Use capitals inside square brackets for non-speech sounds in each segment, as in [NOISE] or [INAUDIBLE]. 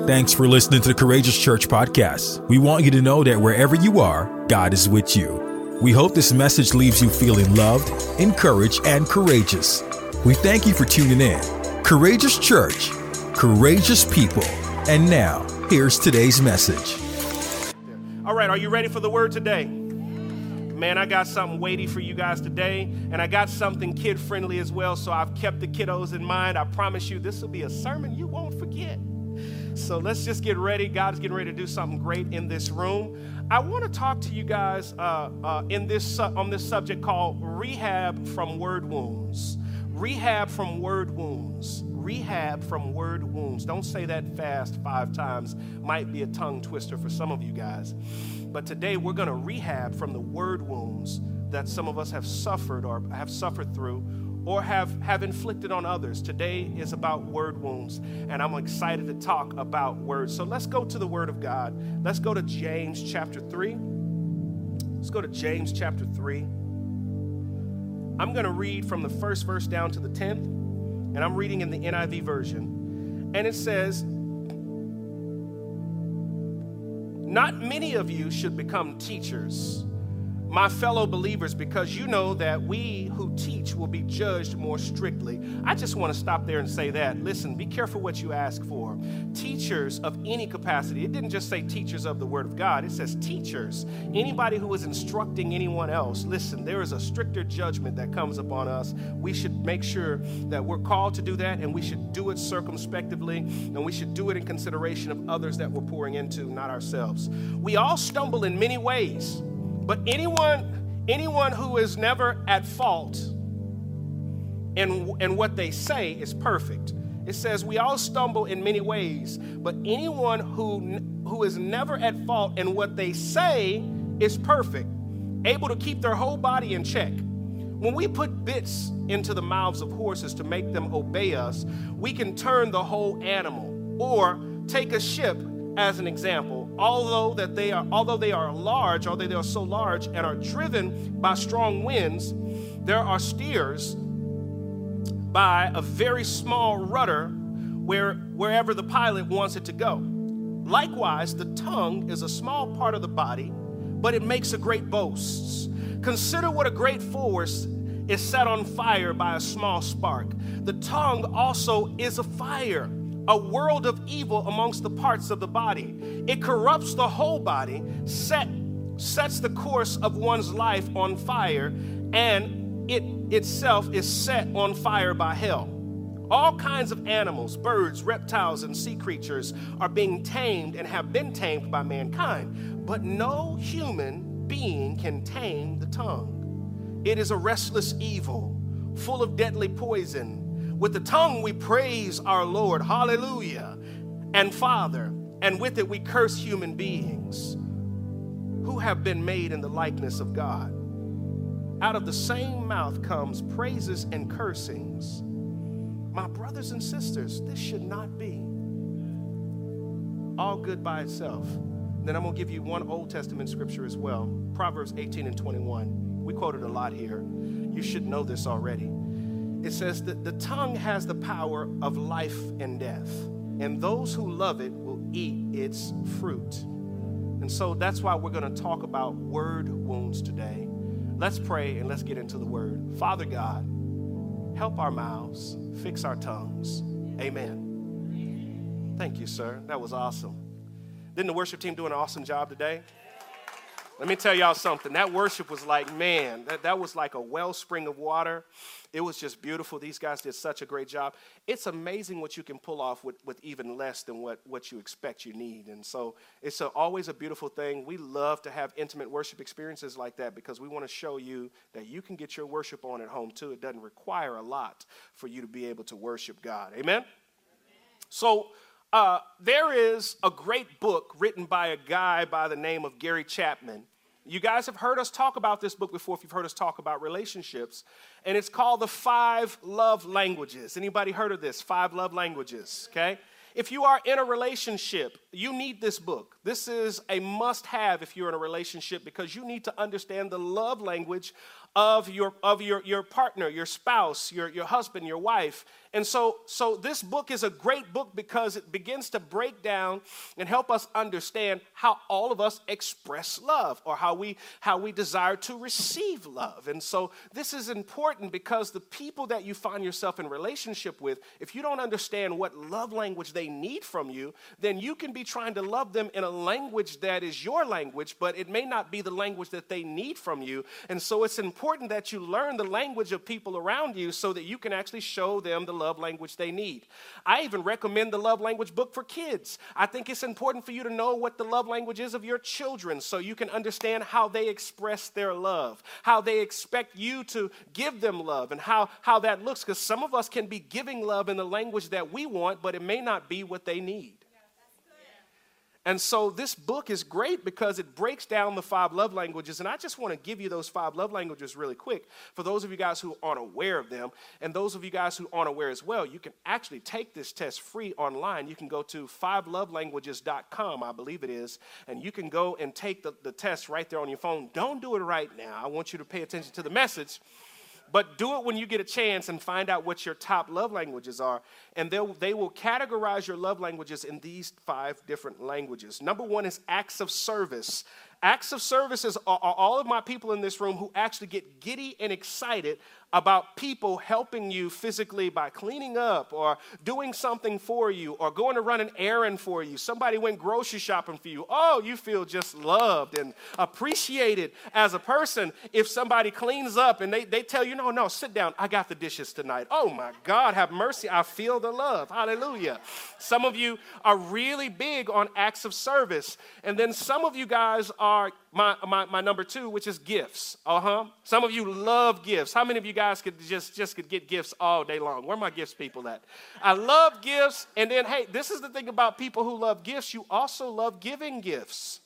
Thanks for listening to the Courageous Church podcast. We want you to know that wherever you are, God is with you. We hope this message leaves you feeling loved, encouraged, and courageous. We thank you for tuning in. Courageous Church, courageous people. And now, here's today's message. All right, are you ready for the word today? Man, I got something weighty for you guys today, and I got something kid friendly as well, so I've kept the kiddos in mind. I promise you, this will be a sermon you won't forget. So let's just get ready. God's getting ready to do something great in this room. I want to talk to you guys uh, uh, in this on this subject called rehab from word wounds. Rehab from word wounds. Rehab from word wounds. Don't say that fast five times. Might be a tongue twister for some of you guys. But today we're going to rehab from the word wounds that some of us have suffered or have suffered through or have, have inflicted on others. Today is about word wounds, and I'm excited to talk about words. So let's go to the Word of God. Let's go to James chapter 3. Let's go to James chapter 3. I'm going to read from the first verse down to the 10th, and I'm reading in the NIV version. And it says, Not many of you should become teachers my fellow believers, because you know that we who teach will be judged more strictly. I just want to stop there and say that. Listen, be careful what you ask for. Teachers of any capacity, it didn't just say teachers of the Word of God, it says teachers. Anybody who is instructing anyone else, listen, there is a stricter judgment that comes upon us. We should make sure that we're called to do that and we should do it circumspectively and we should do it in consideration of others that we're pouring into, not ourselves. We all stumble in many ways. But anyone, anyone who is never at fault in, in what they say is perfect. It says we all stumble in many ways, but anyone who, who is never at fault in what they say is perfect, able to keep their whole body in check. When we put bits into the mouths of horses to make them obey us, we can turn the whole animal. Or take a ship as an example although that they are although they are large although they are so large and are driven by strong winds there are steers by a very small rudder where wherever the pilot wants it to go. Likewise the tongue is a small part of the body but it makes a great boast consider what a great force is set on fire by a small spark. The tongue also is a fire a world of evil amongst the parts of the body. It corrupts the whole body, set, sets the course of one's life on fire, and it itself is set on fire by hell. All kinds of animals, birds, reptiles, and sea creatures are being tamed and have been tamed by mankind, but no human being can tame the tongue. It is a restless evil, full of deadly poison with the tongue we praise our Lord, hallelujah, and Father, and with it we curse human beings who have been made in the likeness of God. Out of the same mouth comes praises and cursings. My brothers and sisters, this should not be all good by itself. Then I'm going to give you one Old Testament scripture as well Proverbs 18 and 21. We quoted a lot here. You should know this already it says that the tongue has the power of life and death, and those who love it will eat its fruit. And so that's why we're going to talk about word wounds today. Let's pray and let's get into the word. Father God, help our mouths, fix our tongues. Amen. Thank you, sir. That was awesome. Didn't the worship team do an awesome job today? Let me tell y'all something. That worship was like, man, that, that was like a wellspring of water. It was just beautiful. These guys did such a great job. It's amazing what you can pull off with, with even less than what, what you expect you need. And so it's a, always a beautiful thing. We love to have intimate worship experiences like that because we want to show you that you can get your worship on at home too. It doesn't require a lot for you to be able to worship God. Amen? Amen. So, uh, there is a great book written by a guy by the name of Gary Chapman. You guys have heard us talk about this book before if you've heard us talk about relationships, and it's called The Five Love Languages. Anybody heard of this? Five Love Languages, okay? If you are in a relationship, you need this book. This is a must have if you're in a relationship because you need to understand the love language of your of your, your partner, your spouse, your, your husband, your wife. And so, so this book is a great book because it begins to break down and help us understand how all of us express love or how we how we desire to receive love. And so this is important because the people that you find yourself in relationship with, if you don't understand what love language they need from you, then you can be trying to love them in a language that is your language, but it may not be the language that they need from you. And so it's important that you learn the language of people around you so that you can actually show them the love language they need. I even recommend the love language book for kids. I think it's important for you to know what the love language is of your children so you can understand how they express their love, how they expect you to give them love, and how, how that looks. Because some of us can be giving love in the language that we want, but it may not be what they need. And so this book is great because it breaks down the five love languages. And I just want to give you those five love languages really quick for those of you guys who aren't aware of them. And those of you guys who aren't aware as well, you can actually take this test free online. You can go to fivelovelanguages.com, I believe it is, and you can go and take the, the test right there on your phone. Don't do it right now. I want you to pay attention to the message. But do it when you get a chance and find out what your top love languages are. And they will categorize your love languages in these five different languages. Number one is acts of service. Acts of services are, are all of my people in this room who actually get giddy and excited about people helping you physically by cleaning up or doing something for you or going to run an errand for you. Somebody went grocery shopping for you. Oh, you feel just loved and appreciated as a person if somebody cleans up and they, they tell you, no, no, sit down. I got the dishes tonight. Oh my God, have mercy. I feel the love. Hallelujah. Some of you are really big on acts of service. And then some of you guys are my, my, my number two, which is gifts. Uh huh. Some of you love gifts. How many of you guys could just, just could get gifts all day long? Where my gifts people at? I love gifts. And then, hey, this is the thing about people who love gifts. You also love giving gifts.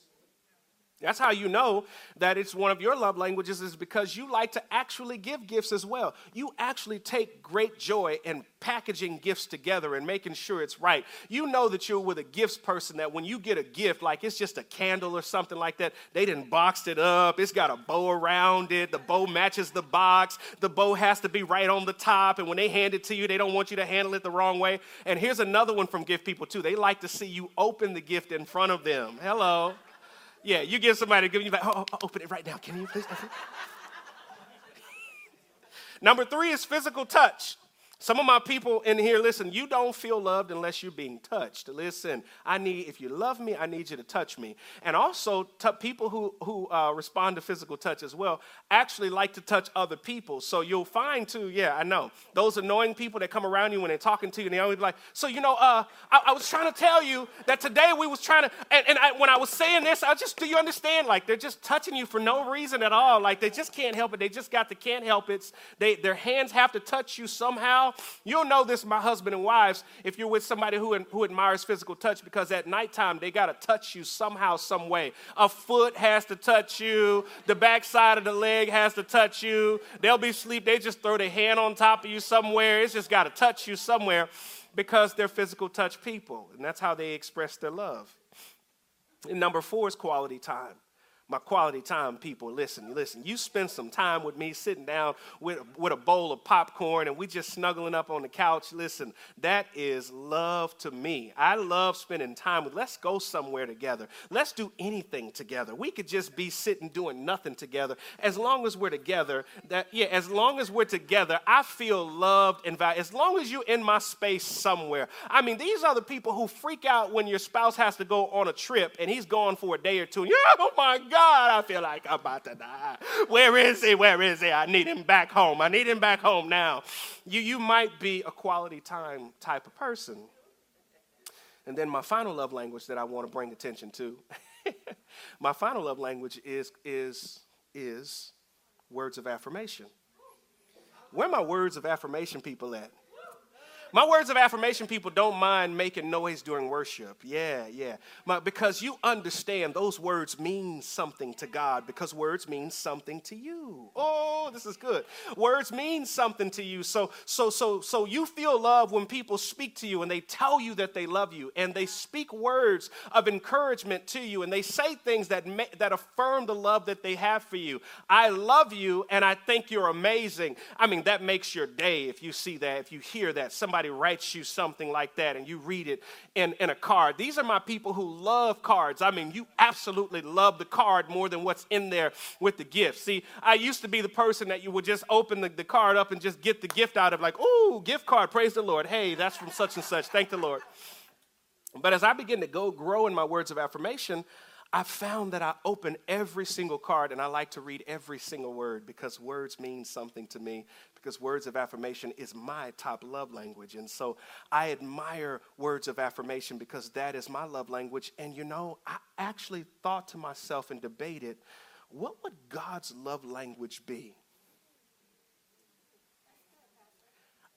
That's how you know that it's one of your love languages, is because you like to actually give gifts as well. You actually take great joy in packaging gifts together and making sure it's right. You know that you're with a gifts person that when you get a gift, like it's just a candle or something like that, they didn't boxed it up. It's got a bow around it. The bow matches the box. The bow has to be right on the top. And when they hand it to you, they don't want you to handle it the wrong way. And here's another one from gift people, too. They like to see you open the gift in front of them. Hello. Yeah, you give somebody a gift, you're like, oh, oh, oh, open it right now. Can you please? [LAUGHS] Number three is physical touch. Some of my people in here, listen, you don't feel loved unless you're being touched. Listen, I need, if you love me, I need you to touch me. And also, t- people who, who uh, respond to physical touch as well actually like to touch other people. So you'll find too, yeah, I know, those annoying people that come around you when they're talking to you, and they always be like, so, you know, uh, I, I, was trying to tell you that today we was trying to, and, and I, when I was saying this, I just, do you understand? Like, they're just touching you for no reason at all. Like, they just can't help it. They just got the can't help it. They, their hands have to touch you somehow. You'll know this, my husband and wives, if you're with somebody who, who admires physical touch, because at nighttime they got to touch you somehow, some way. A foot has to touch you, the backside of the leg has to touch you. They'll be asleep, they just throw their hand on top of you somewhere. It's just got to touch you somewhere because they're physical touch people, and that's how they express their love. And number four is quality time my quality time people listen listen. You spend some time with me sitting down with, with a bowl of popcorn and we just snuggling up on the couch. Listen that is love to me. I love spending time with let's go somewhere together. Let's do anything together. We could just be sitting doing nothing together. As long as we're together that yeah as long as we're together i feel loved and valued. As long as you're in my space somewhere. I mean these are the people who freak out when your spouse has to go on a trip and he's gone for a day or two. Yeah oh my god God, I feel like I'm about to die. Where is he? Where is he? I need him back home. I need him back home now. You, you might be a quality time type of person. And then my final love language that I want to bring attention to, [LAUGHS] my final love language is, is, is words of affirmation. Where my words of affirmation people at? My words of affirmation people don't mind making noise during worship. Yeah, yeah. My, because you understand those words mean something to God because words mean something to you. Oh, this is good. Words mean something to you. So so so so you feel love when people speak to you and they tell you that they love you and they speak words of encouragement to you and they say things that that affirm the love that they have for you. I love you and I think you're amazing. I mean, that makes your day if you see that, if you hear that somebody somebody writes you something like that and you read it in, in a card. These are my people who love cards. I mean, you absolutely love the card more than what's in there with the gift. See, I used to be the person that you would just open the, the card up and just get the gift out of, like, oh, gift card, praise the Lord. Hey, that's from such and such. Thank the Lord. But as I begin to go grow in my words of affirmation, I found that I open every single card and I like to read every single word because words mean something to me, because words of affirmation is my top love language. And so I admire words of affirmation because that is my love language. And you know, I actually thought to myself and debated what would God's love language be?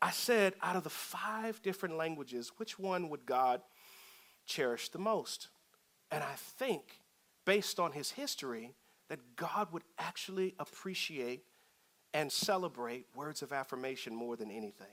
I said, out of the five different languages, which one would God cherish the most? And I think based on his history, that God would actually appreciate and celebrate words of affirmation more than anything.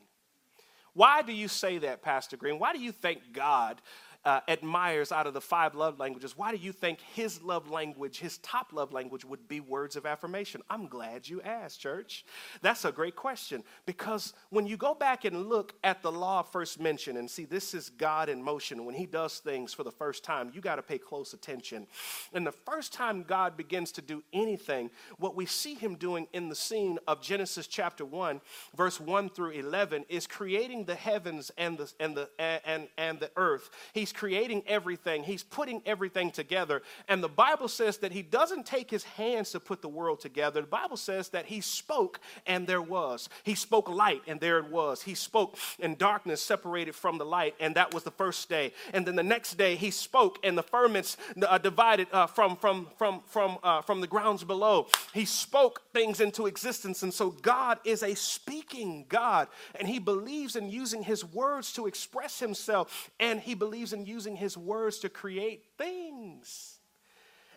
Why do you say that, Pastor Green? Why do you thank God uh, admires out of the five love languages, why do you think his love language, his top love language, would be words of affirmation? I'm glad you asked, church. That's a great question because when you go back and look at the law first mention and see this is God in motion, when he does things for the first time, you got to pay close attention. And the first time God begins to do anything, what we see him doing in the scene of Genesis chapter 1, verse 1 through 11, is creating the heavens and the, and the, and, and the earth. He He's creating everything, He's putting everything together. And the Bible says that He doesn't take His hands to put the world together. The Bible says that He spoke and there was. He spoke light and there it was. He spoke and darkness separated from the light, and that was the first day. And then the next day He spoke and the firmaments uh, divided uh, from, from, from, from, uh, from the grounds below. He spoke things into existence. And so God is a speaking God, and He believes in using His words to express Himself, and He believes in and using his words to create things.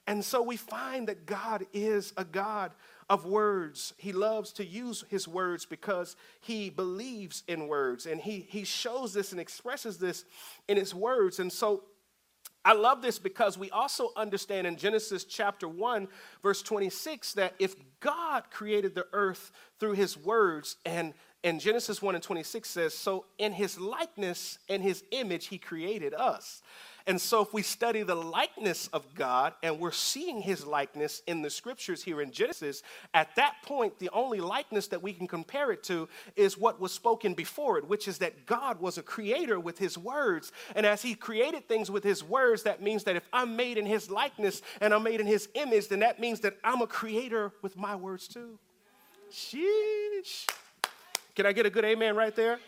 And so we find that God is a God of words. He loves to use his words because he believes in words. And he, he shows this and expresses this in his words. And so I love this because we also understand in Genesis chapter 1, verse 26, that if God created the earth through his words and and Genesis 1 and 26 says, So in his likeness and his image, he created us. And so, if we study the likeness of God and we're seeing his likeness in the scriptures here in Genesis, at that point, the only likeness that we can compare it to is what was spoken before it, which is that God was a creator with his words. And as he created things with his words, that means that if I'm made in his likeness and I'm made in his image, then that means that I'm a creator with my words too. Sheesh. Can I get a good amen right there? Amen.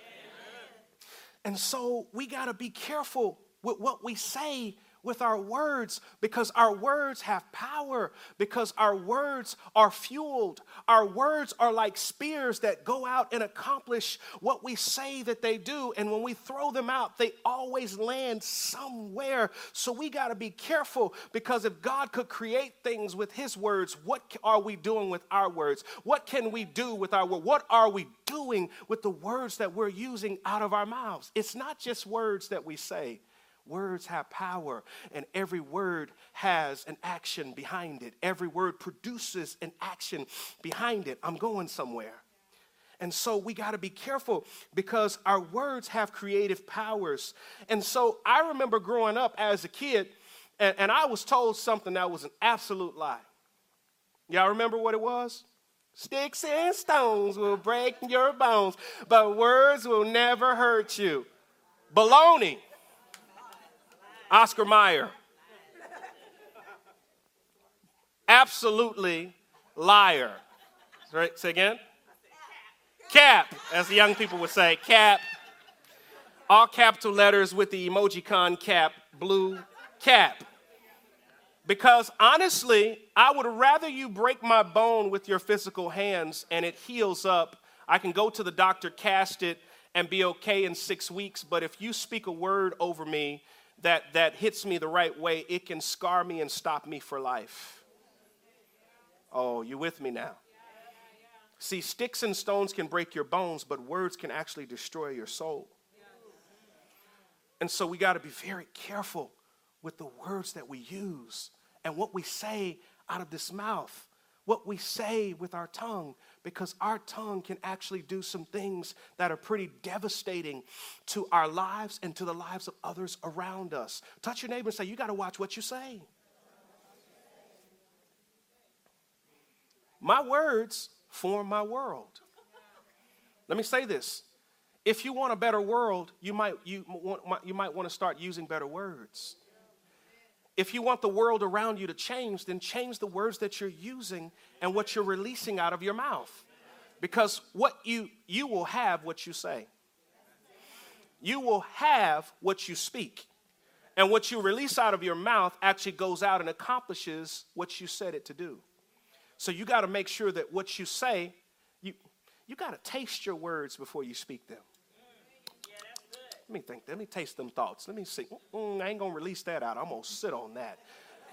And so we got to be careful with what we say with our words because our words have power, because our words are fueled. Our words are like spears that go out and accomplish what we say that they do. And when we throw them out, they always land somewhere. So we got to be careful because if God could create things with His words, what are we doing with our words? What can we do with our word? What are we doing with the words that we're using out of our mouths? It's not just words that we say. Words have power, and every word has an action behind it. Every word produces an action behind it. I'm going somewhere. And so we got to be careful because our words have creative powers. And so I remember growing up as a kid, and, and I was told something that was an absolute lie. Y'all remember what it was? Sticks and stones will break your bones, but words will never hurt you. Baloney. Oscar Mayer. Absolutely liar. Right, say again. Cap, as the young people would say, cap. All capital letters with the emoji con cap, blue cap. Because honestly, I would rather you break my bone with your physical hands and it heals up. I can go to the doctor, cast it, and be okay in six weeks, but if you speak a word over me that, that hits me the right way, it can scar me and stop me for life. Oh, you with me now? See, sticks and stones can break your bones, but words can actually destroy your soul. And so we got to be very careful with the words that we use and what we say out of this mouth, what we say with our tongue, because our tongue can actually do some things that are pretty devastating to our lives and to the lives of others around us. Touch your neighbor and say, You got to watch what you say. My words form my world. Let me say this. If you want a better world, you might, you, you might want to start using better words. If you want the world around you to change, then change the words that you're using and what you're releasing out of your mouth. Because what you you will have what you say. You will have what you speak. And what you release out of your mouth actually goes out and accomplishes what you said it to do. So you got to make sure that what you say, you, you got to taste your words before you speak them. Let me think. Let me taste them thoughts. Let me see. Mm, I ain't gonna release that out. I'm gonna sit on that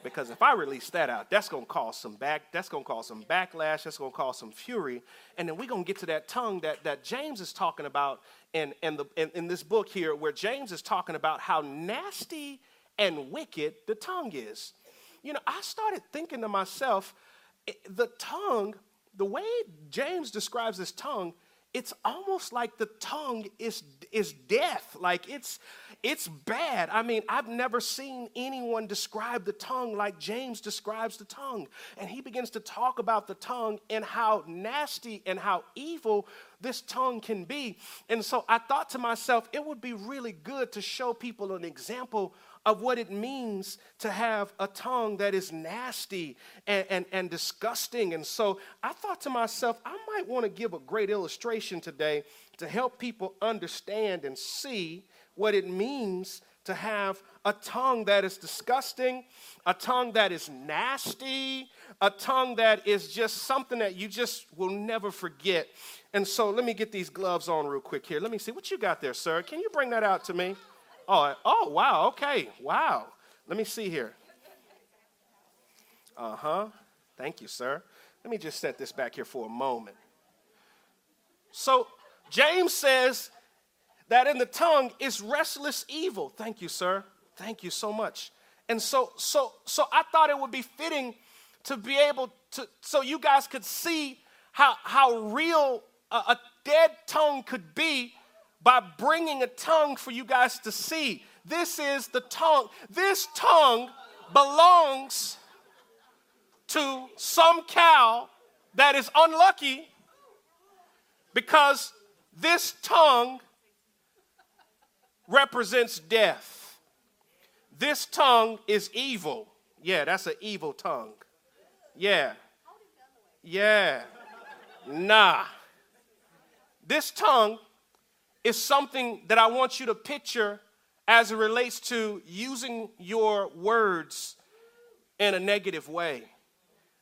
because if I release that out, that's gonna cause some back. That's gonna cause some backlash. That's gonna cause some fury. And then we're gonna get to that tongue that that James is talking about in in the in, in this book here, where James is talking about how nasty and wicked the tongue is. You know, I started thinking to myself the tongue, the way James describes this tongue, it's almost like the tongue is is death. Like it's it's bad. I mean i've never seen anyone describe the tongue like james describes the tongue. And he begins to talk about the tongue and how nasty and how evil this tongue can be. And so i thought to myself it would be really good to show people an example of what it means to have a tongue that is nasty and, and, and disgusting. And so I thought to myself, I might want to give a great illustration today to help people understand and see what it means to have a tongue that is disgusting, a tongue that is nasty, a tongue that is just something that you just will never forget. And so let me get these gloves on real quick here. Let me see what you got there, sir. Can you bring that out to me? Oh, oh, wow, okay, wow. Let me see here. Uh huh. Thank you, sir. Let me just set this back here for a moment. So, James says that in the tongue is restless evil. Thank you, sir. Thank you so much. And so, so, so I thought it would be fitting to be able to, so you guys could see how, how real a, a dead tongue could be by bringing a tongue for you guys to see. This is the tongue. This tongue belongs to some cow that is unlucky because this tongue represents death. This tongue is evil. Yeah, that's an evil tongue. Yeah. Yeah. Nah. This tongue is something that I want you to picture as it relates to using your words in a negative way.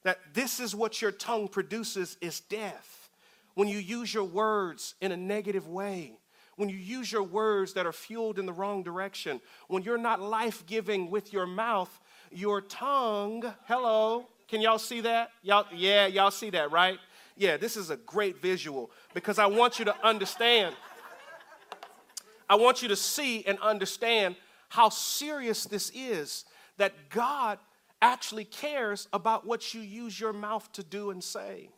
That this is what your tongue produces is death. When you use your words in a negative way, when you use your words that are fueled in the wrong direction, when you're not life giving with your mouth, your tongue, hello, can y'all see that? Y'all, yeah, y'all see that, right? Yeah, this is a great visual because I want you to understand I want you to see and understand how serious this is that God actually cares about what you use your mouth to do and say.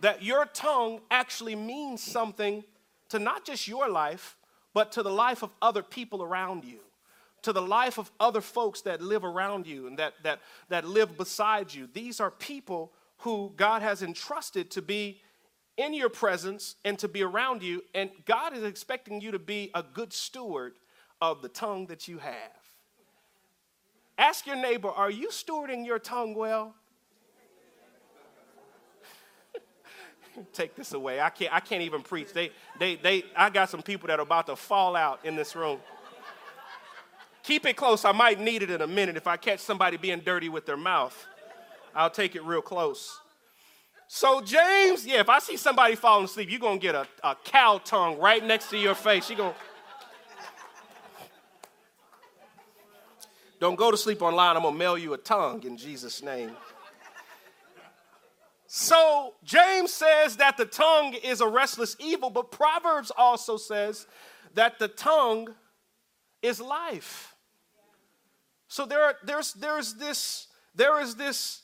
That your tongue actually means something to not just your life, but to the life of other people around you, to the life of other folks that live around you and that, that, that live beside you. These are people who God has entrusted to be in your presence and to be around you. And God is expecting you to be a good steward of the tongue that you have. Ask your neighbor, are you stewarding your tongue well? [LAUGHS] Take this away. I can't, I can't even preach. They, they, they, I got some people that are about to fall out in this room. Keep it close. I might need it in a minute. If I catch somebody being dirty with their mouth, I'll take it real close. So, James, yeah, if I see somebody falling asleep, you're going to get a, a cow tongue right next to your face. You're going Don't go to sleep online. I'm going to mail you a tongue in Jesus' name. So, James says that the tongue is a restless evil, but Proverbs also says that the tongue is life. So there are, there's, there's this, there is this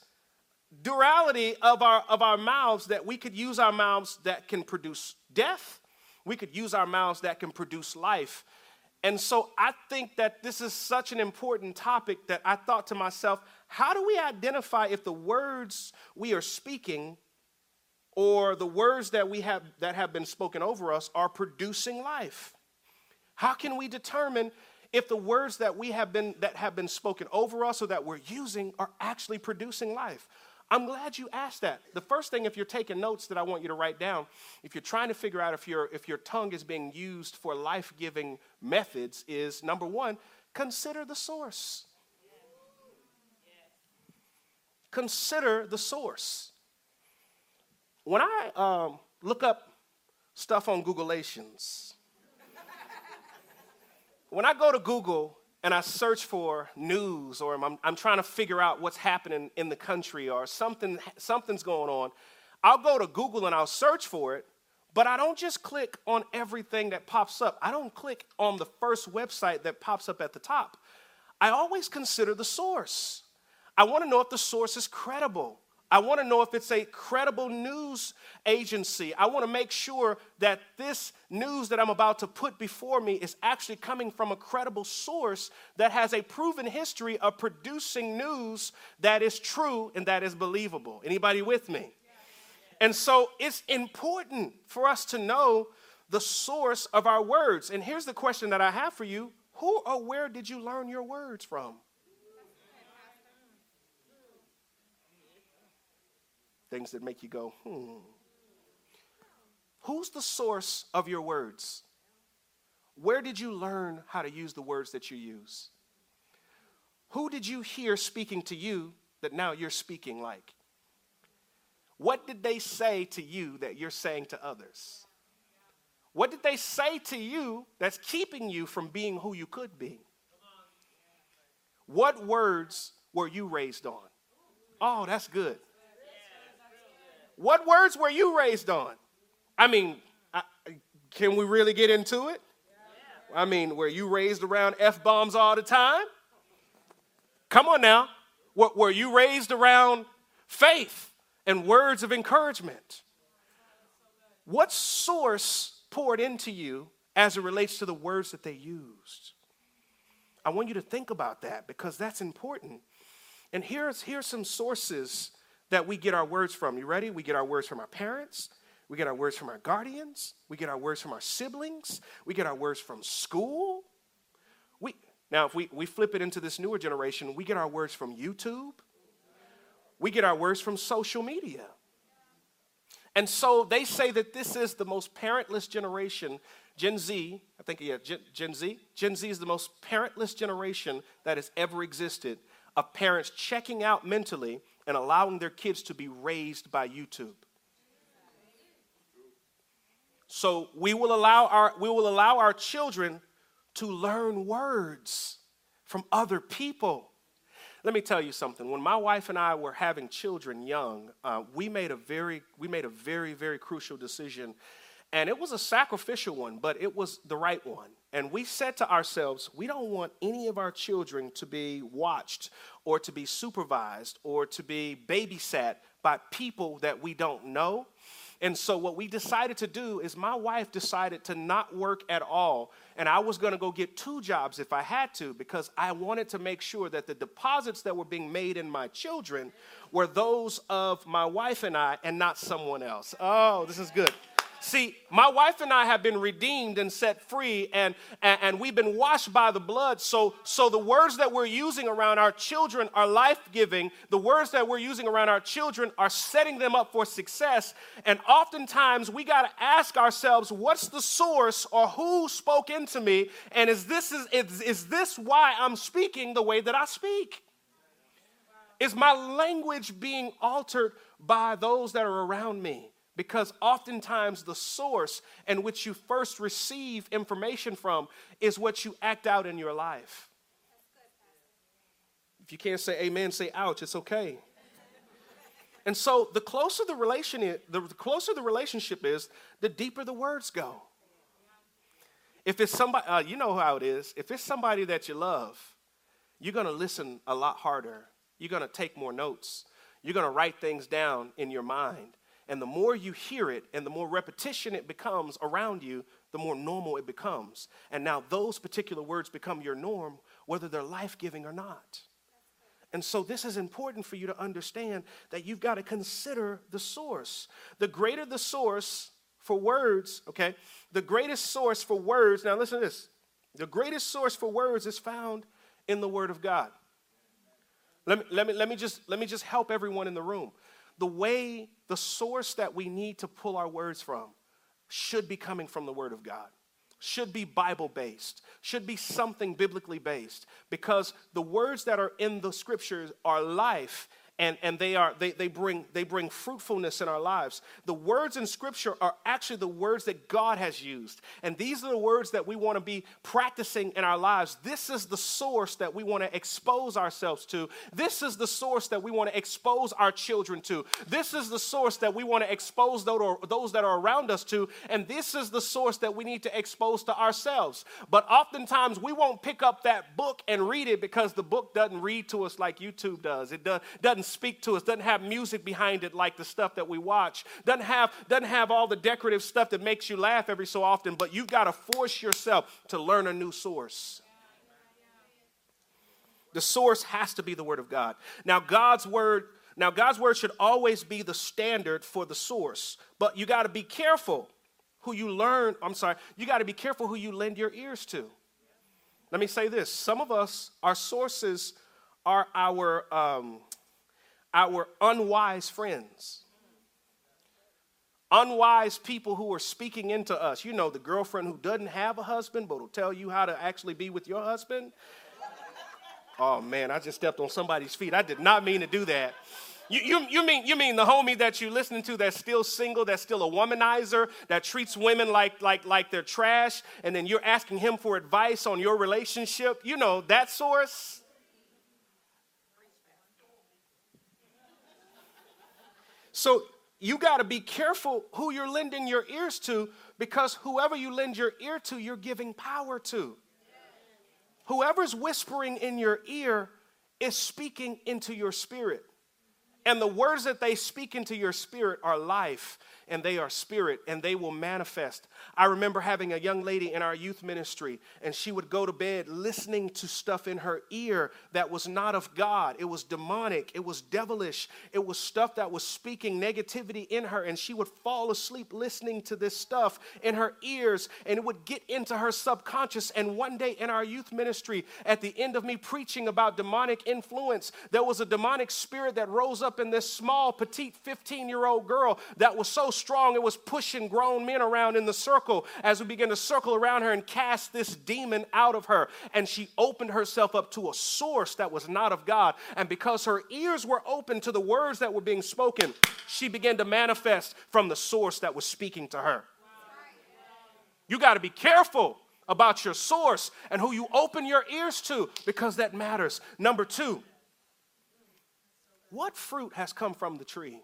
duality of our, of our mouths that we could use our mouths that can produce death. We could use our mouths that can produce life. And so I think that this is such an important topic that I thought to myself, how do we identify if the words we are speaking or the words that we have that have been spoken over us are producing life? How can we determine if the words that we have been that have been spoken over us or that we're using are actually producing life? I'm glad you asked that. The first thing, if you're taking notes that I want you to write down, if you're trying to figure out if, your if your tongue is being used for life giving methods, is number one, consider the source. Consider the source. When I um, look up stuff on Googleations, when I go to Google and I search for news or I'm, I'm trying to figure out what's happening in the country or something, something's going on, I'll go to Google and I'll search for it, but I don't just click on everything that pops up. I don't click on the first website that pops up at the top. I always consider the source. I want to know if the source is credible. I want to know if it's a credible news agency. I want to make sure that this news that I'm about to put before me is actually coming from a credible source that has a proven history of producing news that is true and that is believable. Anybody with me? And so it's important for us to know the source of our words. And here's the question that I have for you Who or where did you learn your words from? Things that make you go, hmm. Who's the source of your words? Where did you learn how to use the words that you use? Who did you hear speaking to you that now you're speaking like? What did they say to you that you're saying to others? What did they say to you that's keeping you from being who you could be? What words were you raised on? Oh, that's good. What words were you raised on? I mean, I, can we really get into it? I mean, were you raised around F bombs all the time? Come on now. What, were you raised around faith and words of encouragement? What source poured into you as it relates to the words that they used? I want you to think about that because that's important. And here's, here's some sources that we get our words from. You ready? We get our words from our parents. We get our words from our guardians. We get our words from our siblings. We get our words from school. We, now, if we, we flip it into this newer generation, we get our words from YouTube. We get our words from social media. And so they say that this is the most parentless generation. Gen Z, I think, yeah, Gen, Gen Z. Gen Z is the most parentless generation that has ever existed of parents checking out mentally and allowing their kids to be raised by YouTube. So we will allow our, we will allow our children to learn words from other people. Let me tell you something. When my wife and I were having children young, uh, we made a very, we made a very, very crucial decision, and it was a sacrificial one, but it was the right one. And we said to ourselves, we don't want any of our children to be watched or to be supervised or to be babysat by people that we don't know. And so, what we decided to do is, my wife decided to not work at all. And I was going to go get two jobs if I had to, because I wanted to make sure that the deposits that were being made in my children were those of my wife and I and not someone else. Oh, this is good. See, my wife and I have been redeemed and set free, and, and, and, we've been washed by the blood. So, so the words that we're using around our children are life giving. The words that we're using around our children are setting them up for success. And oftentimes we got to ask ourselves, what's the source or who spoke into me? And is this, is, is, is this why I'm speaking the way that I speak? Is my language being altered by those that are around me. Because oftentimes the source in which you first receive information from is what you act out in your life. If you can't say amen, say ouch, it's okay. And so the closer the relation the closer the relationship is, the deeper the words go. If it's somebody, uh, you know how it is. If it's somebody that you love, you're to listen a lot harder. You're to take more notes. You're to write things down in your mind. And the more you hear it and the more repetition it becomes around you, the more normal it becomes. And now those particular words become your norm, whether they're life giving or not. And so, this is important for you to understand that you've got to consider the source. The greater the source for words, okay, the greatest source for words, now listen to this the greatest source for words is found in the Word of God. Let me, let me, let me, just, let me just help everyone in the room. The way, the source that we need to pull our words from should be coming from the Word of God should be Bible based, should be something biblically based, because the words that are in the scriptures are life and, and they are they, they bring they bring fruitfulness in our lives. The words in scripture are actually the words that god has used. And these are the words that we want to be practicing in our lives. This is the source that we want to expose ourselves to. This is the source that we want to expose our children to. This is the source that we want to expose those that are around us to. And this is the source that we need to expose to ourselves. But oftentimes we won't pick up that book and read it because the book doesn't read to us like youtube does. It doesn't speak to us, doesn't have music behind it like the stuff that we watch, doesn't have, doesn't have all the decorative stuff that makes you laugh every so often, but you've got to force yourself to learn a new source. The source has to be the Word of God. Now, God's Word. Now, God's word should always be the standard for the source, but you got to be careful who you learn. I'm sorry, you got to be careful who you lend your ears to. Let me say this some of us, our sources are our, um, our unwise friends. Unwise people who are speaking into us. You know, the girlfriend who doesn't have a husband but will tell you how to actually be with your husband. Oh man, I just stepped on somebody's feet. I did not mean to do that. You, you, you, mean, you mean the homie that you're listening to that's still single, that's still a womanizer, that treats women like, like, like they're trash, and then you're asking him for advice on your relationship? You know, that source? So you got to be careful who you're lending your ears to because whoever you lend your ear to, you're giving power to. Whoever's whispering in your ear is speaking into your spirit. And the words that they speak into your spirit are life and they are spirit and they will manifest. I remember having a young lady in our youth ministry, and she would go to bed listening to stuff in her ear that was not of God. It was demonic, it was devilish, it was stuff that was speaking negativity in her, and she would fall asleep listening to this stuff in her ears, and it would get into her subconscious. And one day in our youth ministry, at the end of me preaching about demonic influence, there was a demonic spirit that rose up in this small, petite 15 year old girl that was so strong it was pushing grown men around in the circle as we began to circle around her and cast this demon out of her. And she opened herself up to a source that was not of God. And because her ears were open to the words that were being spoken, she began to manifest from the source that was speaking to her. You got to be careful about your source and who you open your ears to because that matters. Number two, what fruit has come from the tree?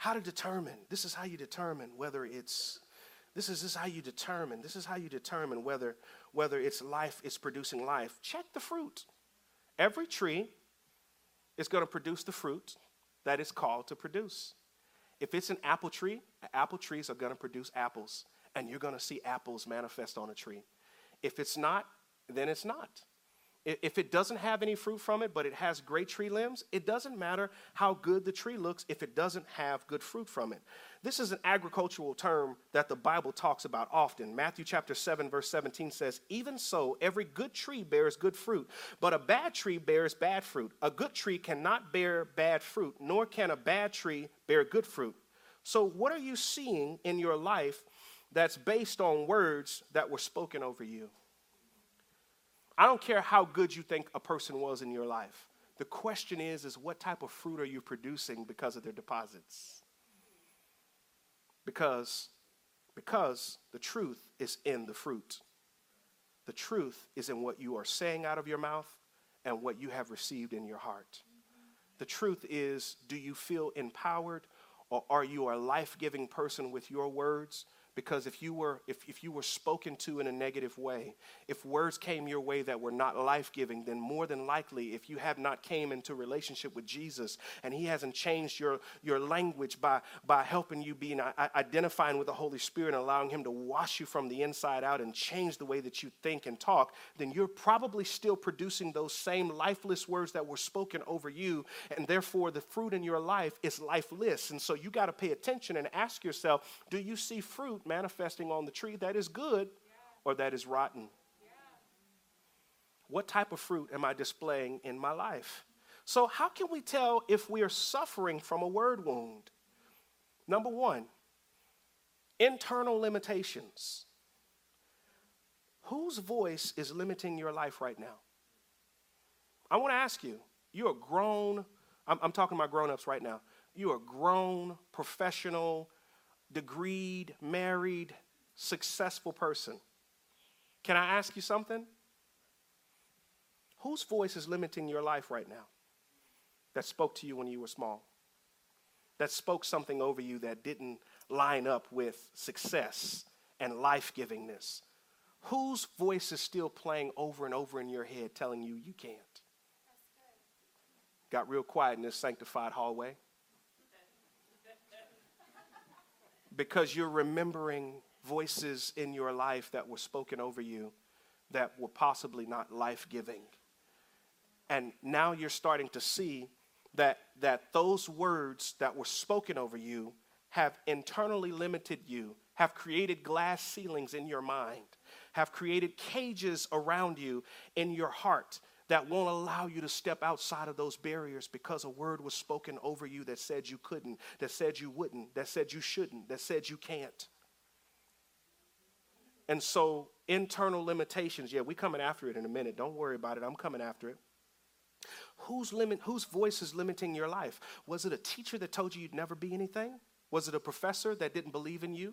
how to determine. This is how you determine whether it's this is, this is how you determine. This is how you determine whether whether it's life is producing life. Check the fruit. Every tree is going to produce the fruit that it's called to produce. If it's an apple tree, apple trees are going to produce apples, and you're going to see apples manifest on a tree. If it's not, then it's not. If it doesn't have any fruit from it, but it has great tree limbs, it doesn't matter how good the tree looks if it doesn't have good fruit from it. This is an agricultural term that the Bible talks about often. Matthew chapter 7, verse 17 says, Even so, every good tree bears good fruit, but a bad tree bears bad fruit. A good tree cannot bear bad fruit, nor can a bad tree bear good fruit. So, what are you seeing in your life that's based on words that were spoken over you? I don't care how good you think a person was in your life. The question is, is what type of fruit are you producing because of their deposits? Because, because the truth is in the fruit. The truth is in what you are saying out of your mouth and what you have received in your heart. The truth is, do you feel empowered or are you a life giving person with your words? Because if you were if, if you were spoken to in a negative way if words came your way that were not life-giving then more than likely if you have not came into relationship with jesus and he hasn't changed your your language by by helping you being identifying with the holy spirit and allowing him to wash you from the inside out and change the way that you think and talk then you're probably still producing those same lifeless words that were spoken over you. And therefore the fruit in your life is lifeless. And so you got to pay attention and ask yourself do you see fruit fruit manifesting on the tree that is good or that is rotten? What type of fruit am I displaying in my life? So, how can we tell if we are suffering from a word wound? Number one, internal limitations. Whose voice is limiting your life right now? I want to ask you, you're a grown, I'm, I'm talking about grown ups right now. You're a grown, professional, degreed, married, successful person. Can I ask you something? Whose voice is limiting your life right now that spoke to you when you were small? That spoke something over you that didn't line up with success and life givingness? Whose voice is still playing over and over in your head telling you you can't? Got real quiet in this sanctified hallway. Because you're remembering voices in your life that were spoken over you that were possibly not life giving. And now you're starting to see that, that those words that were spoken over you have internally limited you, have created glass ceilings in your mind, have created cages around you in your heart that won't allow you to step outside of those barriers because a word was spoken over you that said you couldn't, that said you wouldn't, that said you shouldn't, that said you can't. And so, internal limitations, yeah, we coming after it in a minute. Don't worry about it. I'm coming after it. Whose limit whose voice is limiting your life? Was it a teacher that told you you'd never be anything? Was it a professor that didn't believe in you?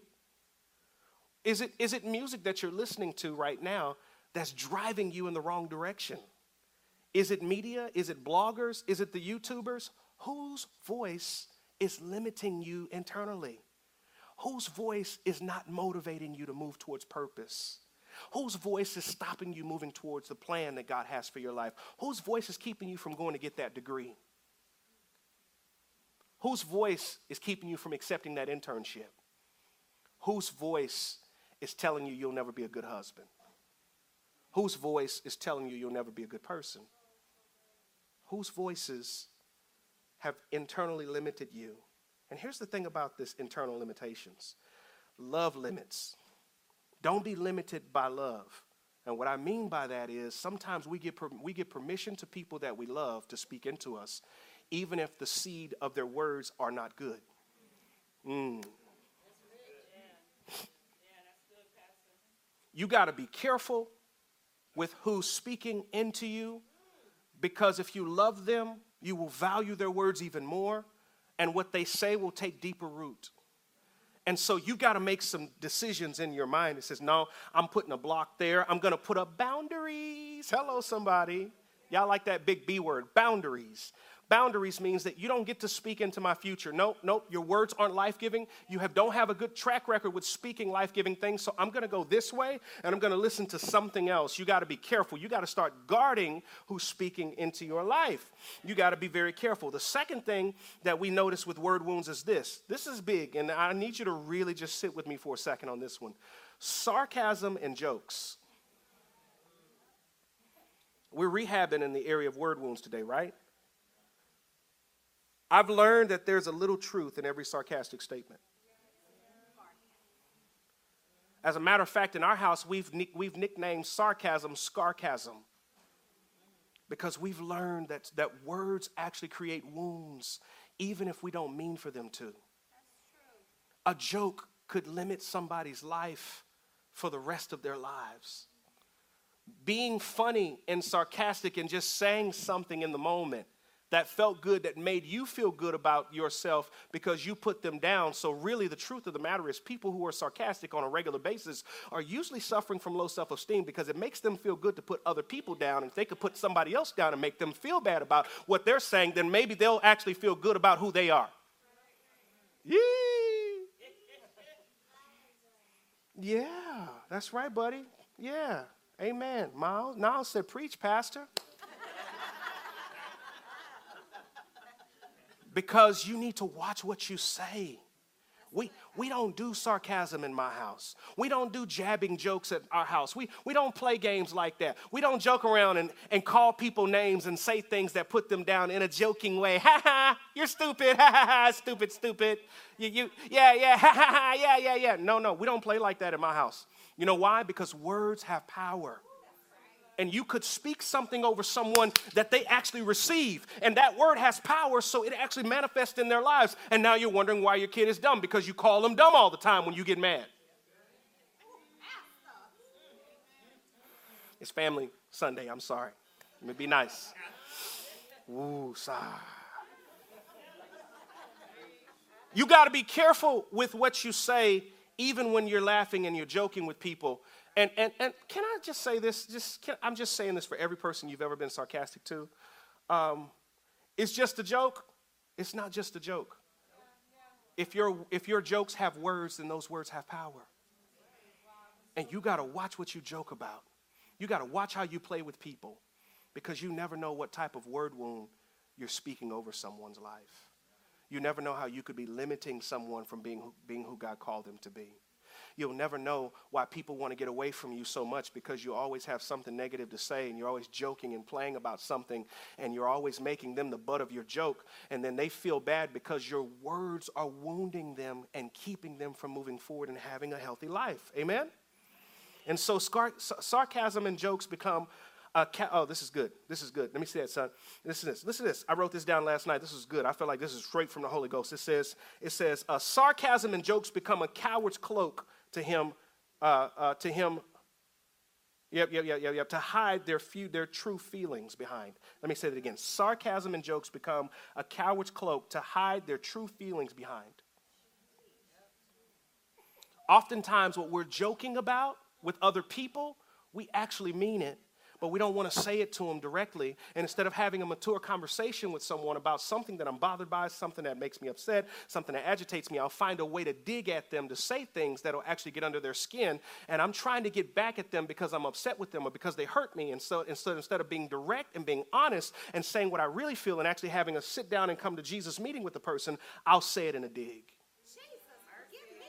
Is it, is it music that you're listening to right now that's driving you in the wrong direction? Is it media? Is it bloggers? Is it the YouTubers? Whose voice is limiting you internally? Whose voice is not motivating you to move towards purpose? Whose voice is stopping you moving towards the plan that God has for your life? Whose voice is keeping you from going to get that degree? Whose voice is keeping you from accepting that internship? Whose voice is telling you you'll never be a good husband? Whose voice is telling you you'll never be a good person? Whose voices have internally limited you. And here's the thing about this internal limitations love limits. Don't be limited by love. And what I mean by that is sometimes we give, we give permission to people that we love to speak into us, even if the seed of their words are not good. Mm. You got to be careful with who's speaking into you because if you love them, you will value their words even more, and what they say will take deeper root. And so you got to make some decisions in your mind. It says, No, I'm putting a block there. I'm going to put up boundaries. Hello, somebody. Y'all like that big B word, boundaries. Boundaries means that you don't get to speak into my future. Nope, nope, your words aren't life giving. You have, don't have a good track record with speaking life giving things. So I'm going to go this way and I'm going to listen to something else. You got to be careful. You got to start guarding who's speaking into your life. You got to be very careful. The second thing that we notice with word wounds is this this is big, and I need you to really just sit with me for a second on this one sarcasm and jokes. We're rehabbing in the area of word wounds today, right? I've learned that there's a little truth in every sarcastic statement. As a matter of fact, in our house, we've, we've nicknamed sarcasm scarcasm because we've learned that, that words actually create wounds, even if we don't mean for them to. A joke could limit somebody's life for the rest of their lives. Being funny and sarcastic and just saying something in the moment that felt good, that made you feel good about yourself because you put them down. So, really, the truth of the matter is, people who are sarcastic on a regular basis are usually suffering from low self esteem because it makes them feel good to put other people down. And if they could put somebody else down and make them feel bad about what they're saying, then maybe they'll actually feel good about who they are. Yeah. Yeah, that's right, buddy. Yeah. Amen. Miles, Niles said, Preach, Pastor. Because you need to watch what you say. We, we don't do sarcasm in my house. We don't do jabbing jokes at our house. We, we don't play games like that. We don't joke around and, and call people names and say things that put them down in a joking way. [LAUGHS] Ha ha, you're stupid. [LAUGHS] Ha ha ha, stupid, stupid. You, you, yeah, yeah, [LAUGHS] ha ha ha, yeah, yeah, yeah. No, no, we don't play like that in my house. You know why? Because words have power and you could speak something over someone that they actually receive. And that word has power, so it actually manifests in their lives. And now you're wondering why your kid is dumb because you call them dumb all the time when you get mad. It's family Sunday, I'm sorry. Let me be nice. Ooh, sigh. You got to be careful with what you say, even when you're laughing and you're joking with people, and, and, and can I just say this? Just can, I'm just saying this for every person you've ever been sarcastic to. Um, it's just a joke. It's not just a joke. If your, if your jokes have words, then those words have power. And you got to watch what you joke about. You got to watch how you play with people because you never know what type of word wound you're speaking over someone's life. You never know how you could be limiting someone from being, being who God called them to be. You'll never know why people want to get away from you so much because you always have something negative to say and you're always joking and playing about something and you're always making them the butt of your joke. And then they feel bad because your words are wounding them and keeping them from moving forward and having a healthy life. Amen? And so scar- sarcasm and jokes become Ca- oh, this is good. This is good. Let me see that, son. Listen to this. Listen to this. I wrote this down last night. This is good. I feel like this is straight from the Holy Ghost. It says, it says, uh, sarcasm and jokes become a coward's cloak to him, uh, uh, to him, yep, yep, yep, yep, yep, to hide their, few, their true feelings behind. Let me say that again. Sarcasm and jokes become a coward's cloak to hide their true feelings behind. Oftentimes, what we're joking about with other people, we actually mean it but we don't want to say it to them directly. And instead of having a mature conversation with someone about something that I'm bothered by, something that makes me upset, something that agitates me, I'll find a way to dig at them to say things that'll actually get under their skin. And I'm trying to get back at them because I'm upset with them or because they hurt me. And so instead, instead of being direct and being honest and saying what I really feel and actually having a sit down and come to Jesus meeting with the person, I'll say it in a dig. Jesus, give me,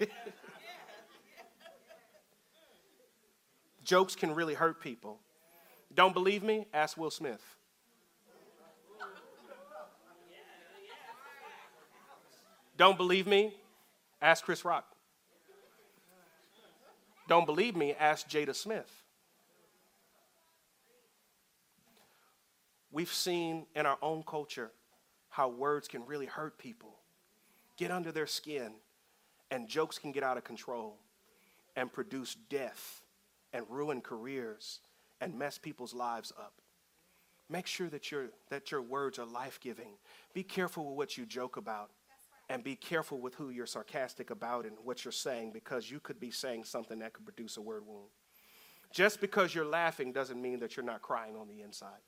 Lord. [LAUGHS] Jokes can really hurt people. Don't believe me? Ask Will Smith. Don't believe me? Ask Chris Rock. Don't believe me? Ask Jada Smith. We've seen in our own culture how words can really hurt people, get under their skin, and jokes can get out of control and produce death and ruin careers and mess people's lives up. Make sure that your, that your words are life giving. Be careful with what you joke about and be careful with who you're sarcastic about and what you're saying because you could be saying something that could produce a word wound. Just because you're laughing doesn't mean that you're not crying on the inside.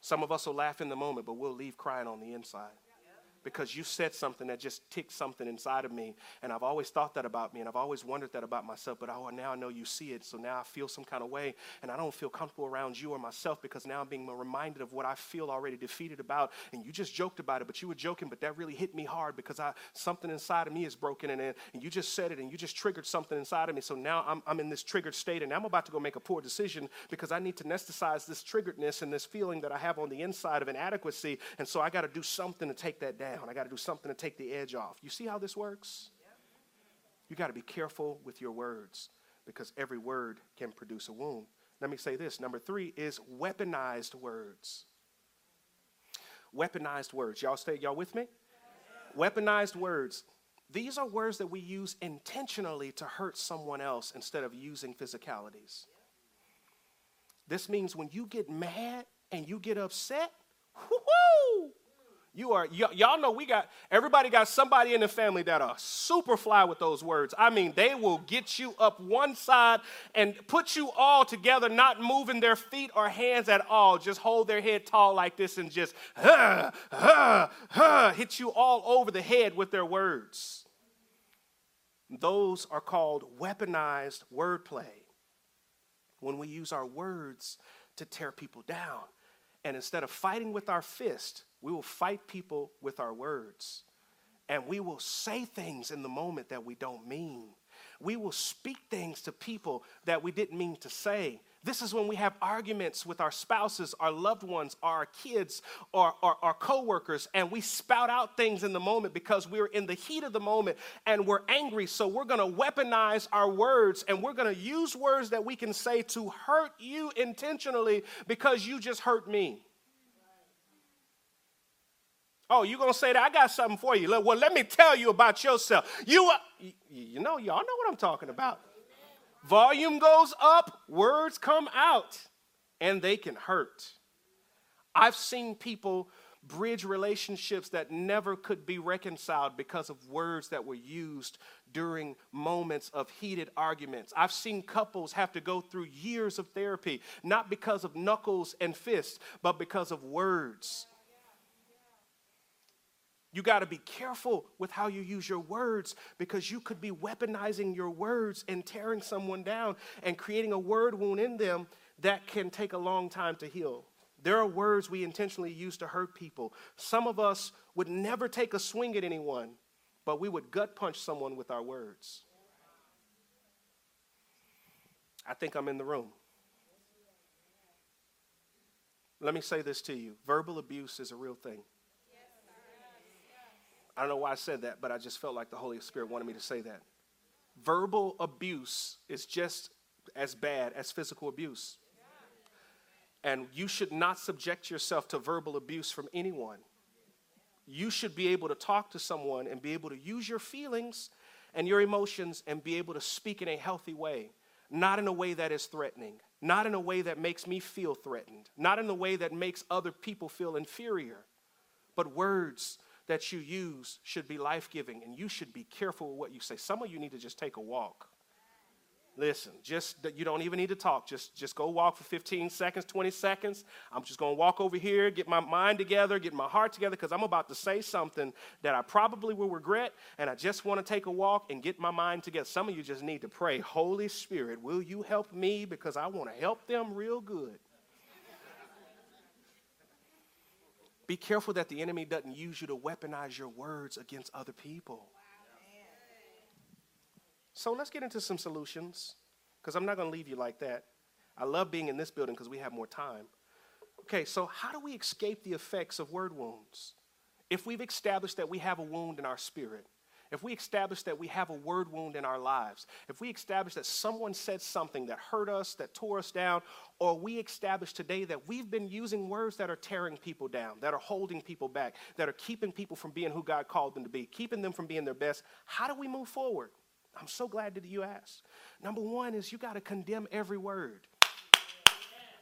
Some of us will laugh in the moment, but we'll leave crying on the inside because you said something that just ticked something inside of me. And I've always thought that about me, and I've always wondered that about myself. But oh, now I know you see it, so now I feel some kind of way, and I don't feel comfortable around you or myself because now I'm being reminded of what I feel already defeated about. And you just joked about it, but you were joking, but that really hit me hard because I something inside of me is broken, and, and you just said it, and you just triggered something inside of me. So now I'm, I'm in this triggered state, and I'm about to go make a poor decision because I need to anesthetize this triggeredness and this feeling that I have on the inside of inadequacy. And so I got to do something to take that down down. I got to do something to take the edge off. You see how this works? You got to be careful with your words because every word can produce a wound. Let me say this. Number three is weaponized words. Weaponized words. Y'all stay, y'all with me? Weaponized words. These are words that we use intentionally to hurt someone else instead of using physicalities. This means when you get mad and you get upset, whoo you are y- y'all know we got everybody got somebody in the family that are super fly with those words. I mean, they will get you up one side and put you all together, not moving their feet or hands at all. Just hold their head tall like this and just huh, huh, huh, hit you all over the head with their words. Those are called weaponized wordplay. When we use our words to tear people down. And instead of fighting with our fist, we will fight people with our words. And we will say things in the moment that we don't mean. We will speak things to people that we didn't mean to say. This is when we have arguments with our spouses, our loved ones, our kids, or our, our coworkers, and we spout out things in the moment because we're in the heat of the moment and we're angry. So we're going to weaponize our words and we're going to use words that we can say to hurt you intentionally because you just hurt me. Oh, you gonna say that? I got something for you. Well, let me tell you about yourself. You, uh, you know, y'all know what I'm talking about. Volume goes up, words come out, and they can hurt. I've seen people bridge relationships that never could be reconciled because of words that were used during moments of heated arguments. I've seen couples have to go through years of therapy, not because of knuckles and fists, but because of words. You got to be careful with how you use your words because you could be weaponizing your words and tearing someone down and creating a word wound in them that can take a long time to heal. There are words we intentionally use to hurt people. Some of us would never take a swing at anyone, but we would gut punch someone with our words. I think I'm in the room. Let me say this to you verbal abuse is a real thing. I don't know why I said that, but I just felt like the Holy Spirit wanted me to say that. Verbal abuse is just as bad as physical abuse. And you should not subject yourself to verbal abuse from anyone. You should be able to talk to someone and be able to use your feelings and your emotions and be able to speak in a healthy way, not in a way that is threatening, not in a way that makes me feel threatened, not in a way that makes other people feel inferior, but words that you use should be life giving, and you should be careful with what you say. Some of you need to just take a walk. Listen, just that you don't even need to talk. Just just go walk for 15 seconds, 20 seconds. I'm just going to walk over here, get my mind together, get my heart together cuz I'm about to say something that I probably will regret and I just want to take a walk and get my mind together. Some of you just need to pray, "Holy Spirit, will you help me because I want to help them real good." Be careful that the enemy doesn't use you to weaponize your words against other people. So let's get into some solutions because I'm not going to leave you like that. I love being in this building because we have more time. Okay, so how do we escape the effects of word wounds? If we've established that we have a wound in our spirit, if we establish that we have a word wound in our lives, if we establish that someone said something that hurt us, that tore us down, or we establish today that we've been using words that are tearing people down, that are holding people back, that are keeping people from being who God called them to be, keeping them from being their best, how do we move forward? I'm so glad that you asked. Number one is you got to condemn every word.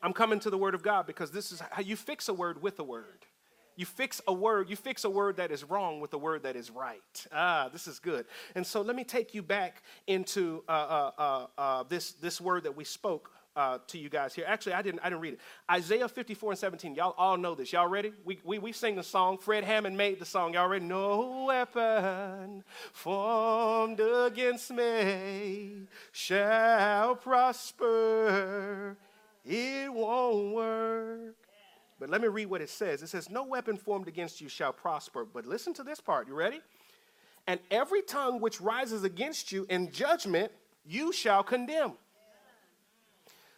I'm coming to the word of God because this is how you fix a word with a word. You fix a word, you fix a word that is wrong with a word that is right. Ah, this is good. And so let me take you back into uh, uh, uh, uh this, this word that we spoke uh, to you guys here. Actually, I didn't, I didn't read it. Isaiah 54 and 17. Y'all all know this. Y'all ready? We, we, we sing the song. Fred Hammond made the song. Y'all ready? No weapon formed against me shall prosper. It won't work. But let me read what it says. It says, No weapon formed against you shall prosper. But listen to this part. You ready? And every tongue which rises against you in judgment, you shall condemn.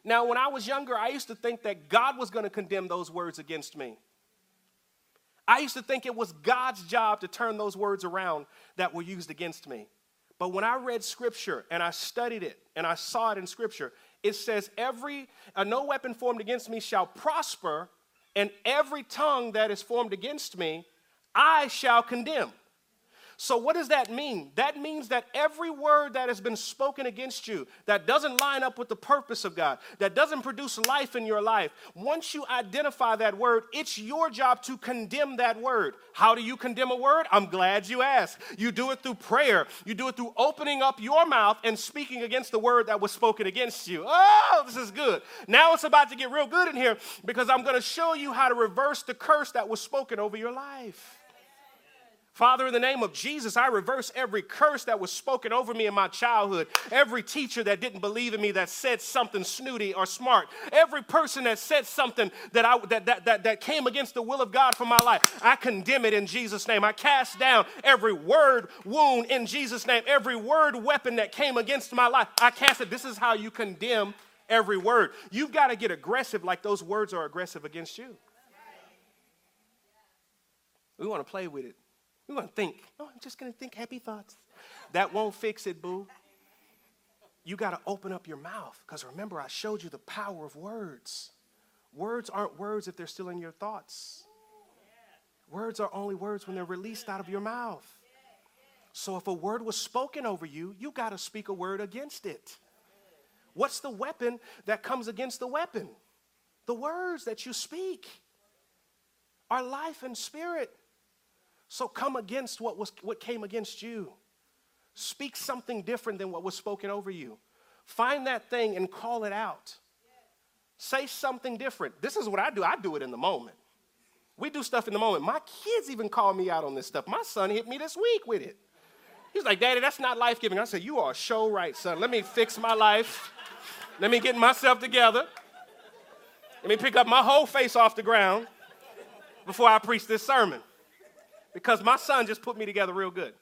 Now, when I was younger, I used to think that God was going to condemn those words against me. I used to think it was God's job to turn those words around that were used against me. But when I read scripture and I studied it and I saw it in scripture, it says, Every, uh, no weapon formed against me shall prosper, and every tongue that is formed against me, I shall condemn. So, what does that mean? That means that every word that has been spoken against you that doesn't line up with the purpose of God, that doesn't produce life in your life, once you identify that word, it's your job to condemn that word. How do you condemn a word? I'm glad you asked. You do it through prayer, you do it through opening up your mouth and speaking against the word that was spoken against you. Oh, this is good. Now it's about to get real good in here because I'm going to show you how to reverse the curse that was spoken over your life. Father, in the name of Jesus, I reverse every curse that was spoken over me in my childhood. Every teacher that didn't believe in me that said something snooty or smart. Every person that said something that, I, that, that, that, that came against the will of God for my life. I condemn it in Jesus' name. I cast down every word wound in Jesus' name. Every word weapon that came against my life. I cast it. This is how you condemn every word. You've got to get aggressive like those words are aggressive against you. We want to play with it. We want to think, oh, I'm just going to think happy thoughts. That won't fix it, boo. You got to open up your mouth because remember, I showed you the power of words. Words aren't words if they're still in your thoughts. Words are only words when they're released out of your mouth. So if a word was spoken over you, you got to speak a word against it. What's the weapon that comes against the weapon? The words that you speak are life and spirit. So come against what, was, what came against you. Speak something different than what was spoken over you. Find that thing and call it out. Say something different. This is what I do. I do it in the moment. We do stuff in the moment. My kids even call me out on this stuff. My son hit me this week with it. He's like, Daddy, that's not life giving. I said, You are a show right, son. Let me fix my life. Let me get myself together. Let me pick up my whole face off the ground before I preach this sermon because my son just put me together real good.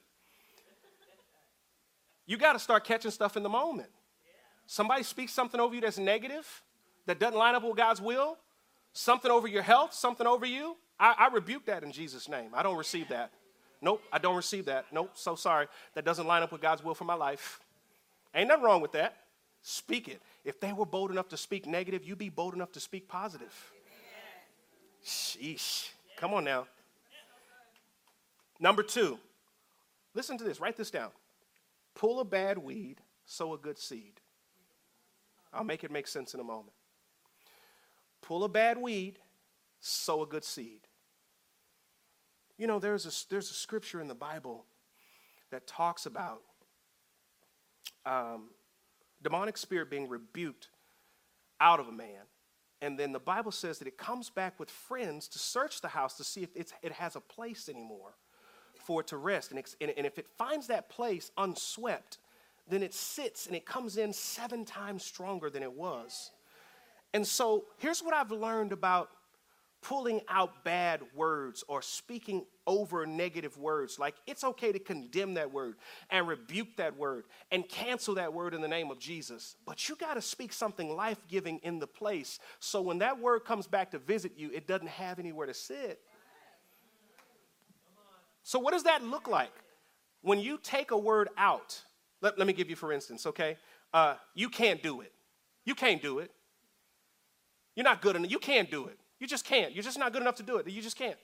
You got to start catching stuff in the moment. Somebody speaks something over you that's negative, that doesn't line up with God's will, something over your health, something over you. I, I rebuke that in Jesus' name. I don't receive that. Nope, I don't receive that. Nope, so sorry. That doesn't line up with God's will for my life. Ain't nothing wrong with that. Speak it. If they were bold enough to speak negative, you be bold enough to speak positive. Sheesh. Come on now. Number two, listen to this, write this down. Pull a bad weed, sow a good seed. I'll make it make sense in a moment. Pull a bad weed, sow a good seed. You know, there's a, there's a scripture in the Bible that talks about um, demonic spirit being rebuked out of a man. And then the Bible says that it comes back with friends to search the house to see if it has a place anymore for it to rest. And, and if it finds that place unswept, then it sits and it comes in seven times stronger than it was. And so here's what I've learned about pulling out bad words or speaking over negative words. Like it's okay to condemn that word and rebuke that word and cancel that word in the name of Jesus. But you got to speak something life giving in the place so when that word comes back to visit you, it doesn't have anywhere to sit. So, what does that look like? When you take a word out, let, let me give you for instance, okay? Uh, you can't do it. You can't do it. You're not good enough. You can't do it. You just can't. You're just not good enough to do it. You just can't.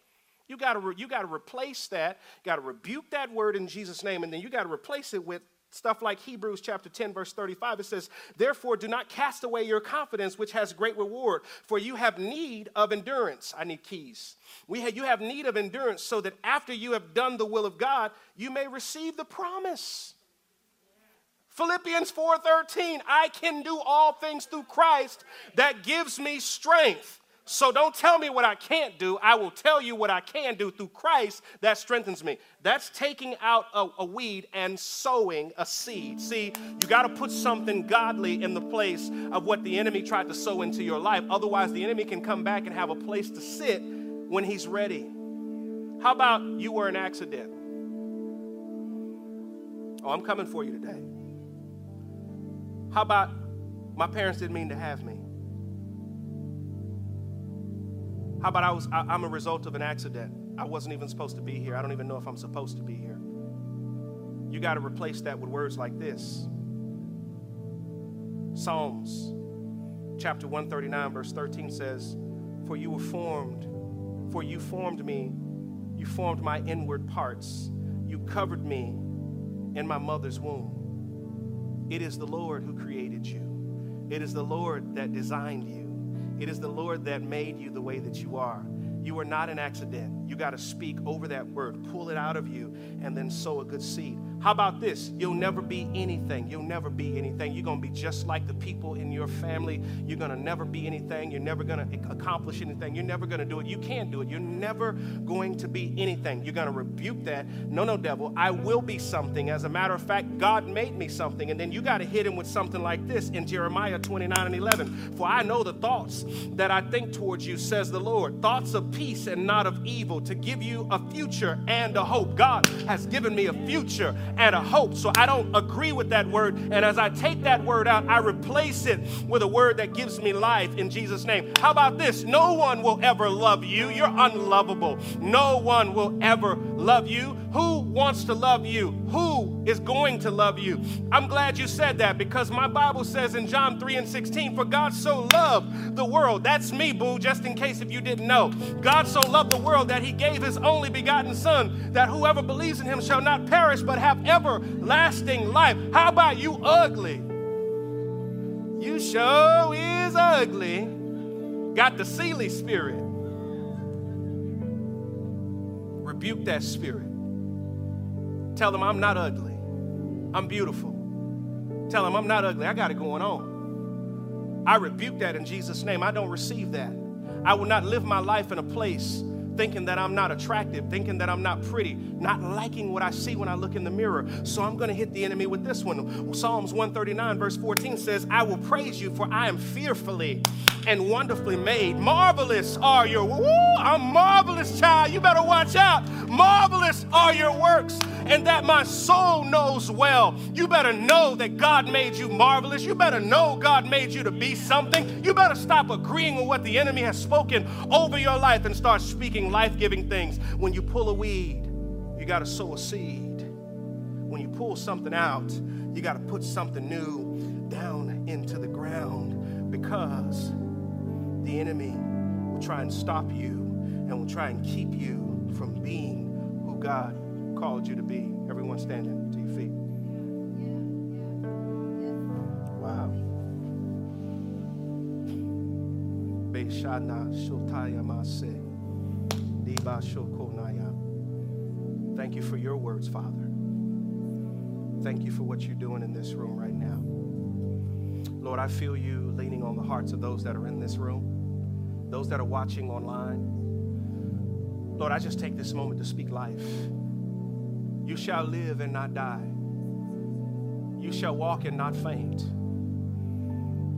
You got to re- you got to replace that. Got to rebuke that word in Jesus' name, and then you got to replace it with stuff like Hebrews chapter 10, verse 35, it says, Therefore, do not cast away your confidence, which has great reward, for you have need of endurance. I need keys. We have, you have need of endurance so that after you have done the will of God, you may receive the promise. Philippians 4:13 I can do all things through Christ that gives me strength. So don't tell me what I can't do. I will tell you what I can do through Christ that strengthens me. That's taking out a, a weed and sowing a seed. See, you got to put something godly in the place of what the enemy tried to sow into your life. Otherwise, the enemy can come back and have a place to sit when he's ready. How about you were an accident? Oh, I'm coming for you today. How about my parents didn't mean to have me? How about I was I, I'm a result of an accident? I wasn't even supposed to be here. I don't even know if I'm supposed to be here. You got to replace that with words like this. Psalms chapter 139 verse 13 says, "For you were formed, for you formed me, you formed my inward parts. You covered me in my mother's womb. It is the Lord who created you, it is the Lord that designed you, it is the Lord that made you the way that you are. You are not an accident. You got to speak over that word, pull it out of you, and then sow a good seed. How about this? You'll never be anything. You'll never be anything. You're going to be just like the people in your family. You're going to never be anything. You're never going to accomplish anything. You're never going to do it. You can't do it. You're never going to be anything. You're going to rebuke that. No, no, devil. I will be something. As a matter of fact, God made me something. And then you got to hit him with something like this in Jeremiah 29 and 11. For I know the thoughts that I think towards you, says the Lord. Thoughts of peace and not of evil, to give you a future and a hope. God has given me a future and a hope. So I don't agree with that word. And as I take that word out, I replace it with a word that gives me life in Jesus' name. How about this? No one will ever love you. You're unlovable. No one will ever love you. Who wants to love you? Who is going to love you? I'm glad you said that because my Bible says in John 3 and 16, for God so loved the world. That's me, boo, just in case if you didn't know. God so loved the world that he gave his only begotten Son, that whoever believes in him shall not perish but have everlasting life. How about you, ugly? You show is ugly. Got the Sealy spirit. Rebuke that spirit. Tell them I'm not ugly. I'm beautiful. Tell them I'm not ugly. I got it going on. I rebuke that in Jesus' name. I don't receive that. I will not live my life in a place thinking that I'm not attractive, thinking that I'm not pretty, not liking what I see when I look in the mirror. So I'm going to hit the enemy with this one. Psalms 139, verse 14 says, I will praise you, for I am fearfully and wonderfully made. Marvelous are your, woo, I'm marvelous, child. You better watch out. Marvelous are your works and that my soul knows well. You better know that God made you marvelous. You better know God made you to be something. You better stop agreeing with what the enemy has spoken over your life and start speaking life giving things. When you pull a weed, you got to sow a seed. When you pull something out, you got to put something new down into the ground because the enemy will try and stop you and will try and keep you from being who God called you to be. Everyone standing to your feet. Wow. Thank you for your words, Father. Thank you for what you're doing in this room right now. Lord, I feel you leaning on the hearts of those that are in this room, those that are watching online. Lord, I just take this moment to speak life. You shall live and not die. You shall walk and not faint.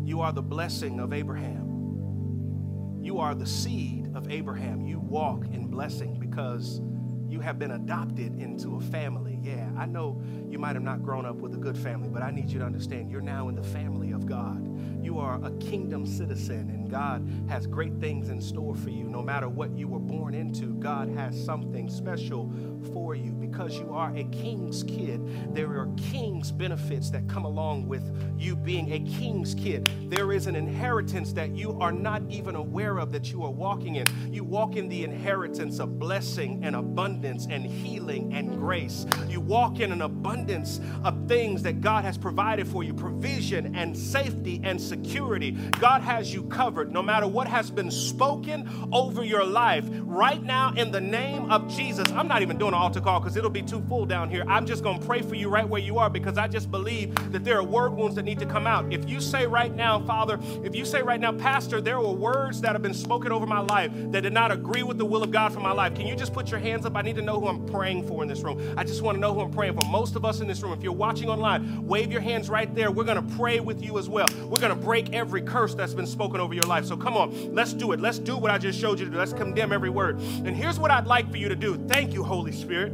You are the blessing of Abraham. You are the seed of Abraham. You walk in blessing because you have been adopted into a family. Yeah, I know you might have not grown up with a good family, but I need you to understand you're now in the family of God. You are a kingdom citizen, and God has great things in store for you. No matter what you were born into, God has something special for you because you are a king's kid. There are king's benefits that come along with you being a king's kid. There is an inheritance that you are not even aware of that you are walking in. You walk in the inheritance of blessing and abundance and healing and grace. You walk in an abundance of things that God has provided for you provision and safety and security. God has you covered no matter what has been spoken over your life. Right now, in the name of Jesus, I'm not even doing an altar call because it'll be too full down here. I'm just going to pray for you right where you are because I just believe that there are word wounds that need to come out. If you say right now, Father, if you say right now, Pastor, there were words that have been spoken over my life that did not agree with the will of God for my life, can you just put your hands up? I need to know who I'm praying for in this room. I just want to know who I'm praying for. Most of us in this room, if you're watching online, wave your hands right there. We're going to pray with you as well. We're going to break every curse that's been spoken over your life. So come on, let's do it. Let's do what I just showed you to do. Let's condemn every word. And here's what I'd like for you to do. Thank you, Holy Spirit.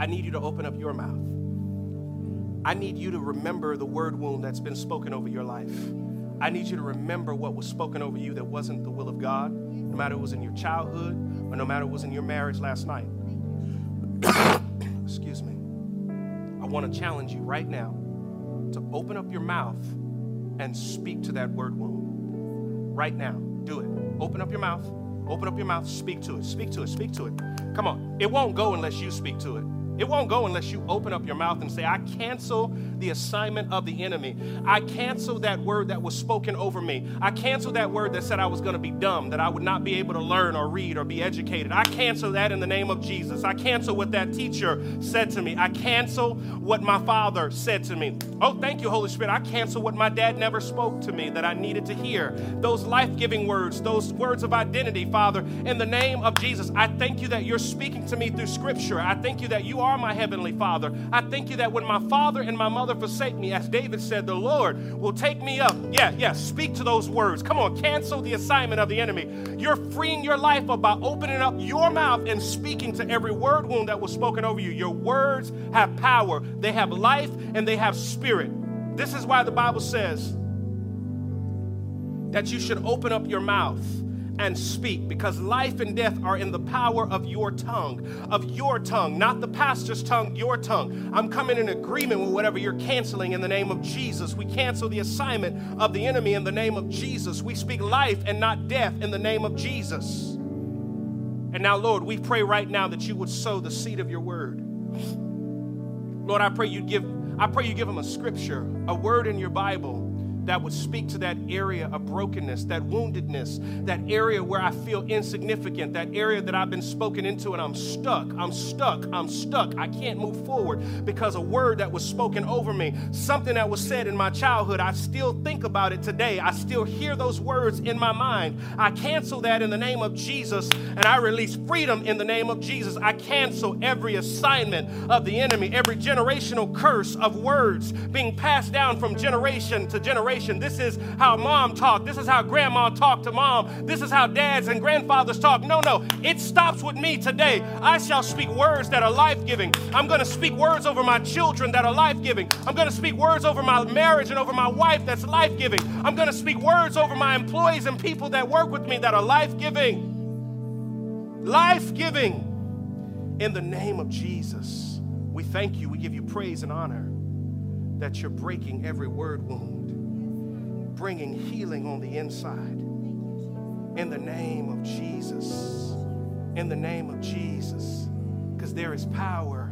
I need you to open up your mouth. I need you to remember the word wound that's been spoken over your life. I need you to remember what was spoken over you that wasn't the will of God, no matter it was in your childhood or no matter it was in your marriage last night. [COUGHS] Excuse me. Want to challenge you right now to open up your mouth and speak to that word wound. Right now, do it. Open up your mouth. Open up your mouth. Speak to it. Speak to it. Speak to it. Come on. It won't go unless you speak to it. It won't go unless you open up your mouth and say, I cancel the assignment of the enemy. I cancel that word that was spoken over me. I cancel that word that said I was going to be dumb, that I would not be able to learn or read or be educated. I cancel that in the name of Jesus. I cancel what that teacher said to me. I cancel what my father said to me. Oh, thank you, Holy Spirit. I cancel what my dad never spoke to me that I needed to hear. Those life giving words, those words of identity, Father, in the name of Jesus. I thank you that you're speaking to me through Scripture. I thank you that you are my Heavenly Father. I thank you that when my father and my mother forsake me, as David said, the Lord will take me up. Yeah, yeah, speak to those words. Come on, cancel the assignment of the enemy. You're freeing your life up by opening up your mouth and speaking to every word wound that was spoken over you. Your words have power, they have life, and they have spirit. This is why the Bible says that you should open up your mouth and speak because life and death are in the power of your tongue, of your tongue, not the pastor's tongue, your tongue. I'm coming in agreement with whatever you're canceling in the name of Jesus. We cancel the assignment of the enemy in the name of Jesus. We speak life and not death in the name of Jesus. And now, Lord, we pray right now that you would sow the seed of your word. Lord, I pray you give I pray you give them a scripture, a word in your Bible that would speak to that area of brokenness, that woundedness, that area where I feel insignificant, that area that I've been spoken into and I'm stuck, I'm stuck, I'm stuck. I can't move forward because a word that was spoken over me, something that was said in my childhood, I still think about it today. I still hear those words in my mind. I cancel that in the name of Jesus and I release freedom in the name of Jesus. I cancel every assignment of the enemy, every generational curse of words being passed down from generation to generation generation. This is how mom talked. This is how grandma talked to mom. This is how dads and grandfathers talk. No, no, it stops with me today. I shall speak words that are life giving. I'm going to speak words over my children that are life giving. I'm going to speak words over my marriage and over my wife that's life giving. I'm going to speak words over my employees and people that work with me that are life giving. Life giving. In the name of Jesus, we thank you. We give you praise and honor that you're breaking every word wound bringing healing on the inside. In the name of Jesus. In the name of Jesus. Because there is power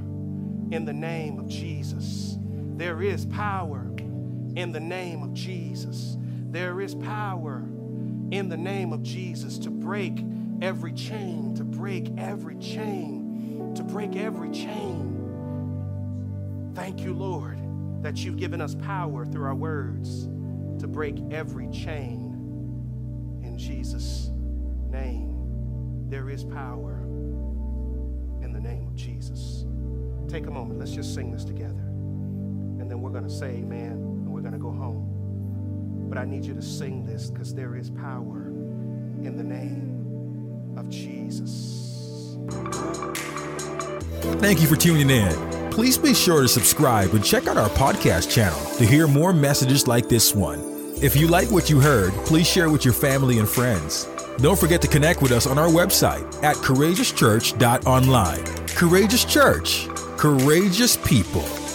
in the name of Jesus. There is power in the name of Jesus. There is power in the name of Jesus to break every chain, to break every chain, to break every chain. Thank you, Lord, that you've given us power through our words to break every chain in Jesus' name. There is power in the name of Jesus. Take a moment. Let's just sing this together. And then we're going to say amen and we're going to go home. But I need you to sing this because there is power in the name of Jesus. Thank you for tuning in please be sure to subscribe and check out our podcast channel to hear more messages like this one. If you like what you heard, please share with your family and friends. Don't forget to connect with us on our website at courageouschurch.online. Courageous Church, courageous people.